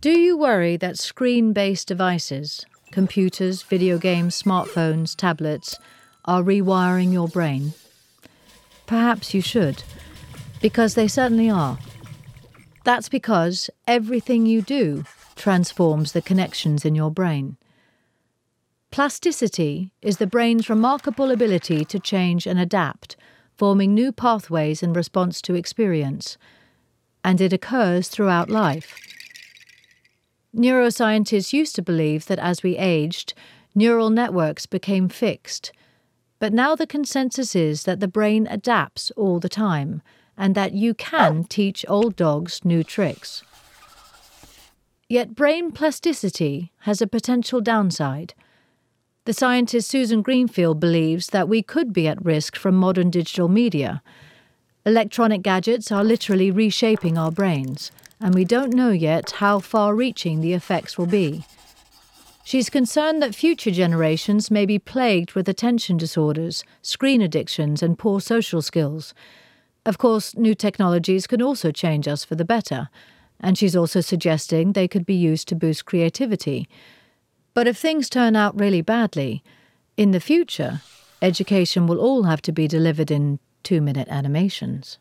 Do you worry that screen based devices, computers, video games, smartphones, tablets, are rewiring your brain? Perhaps you should, because they certainly are. That's because everything you do transforms the connections in your brain. Plasticity is the brain's remarkable ability to change and adapt, forming new pathways in response to experience, and it occurs throughout life. Neuroscientists used to believe that as we aged, neural networks became fixed. But now the consensus is that the brain adapts all the time and that you can teach old dogs new tricks. Yet brain plasticity has a potential downside. The scientist Susan Greenfield believes that we could be at risk from modern digital media. Electronic gadgets are literally reshaping our brains and we don't know yet how far reaching the effects will be. She's concerned that future generations may be plagued with attention disorders, screen addictions, and poor social skills. Of course, new technologies can also change us for the better, and she's also suggesting they could be used to boost creativity. But if things turn out really badly, in the future, education will all have to be delivered in two minute animations.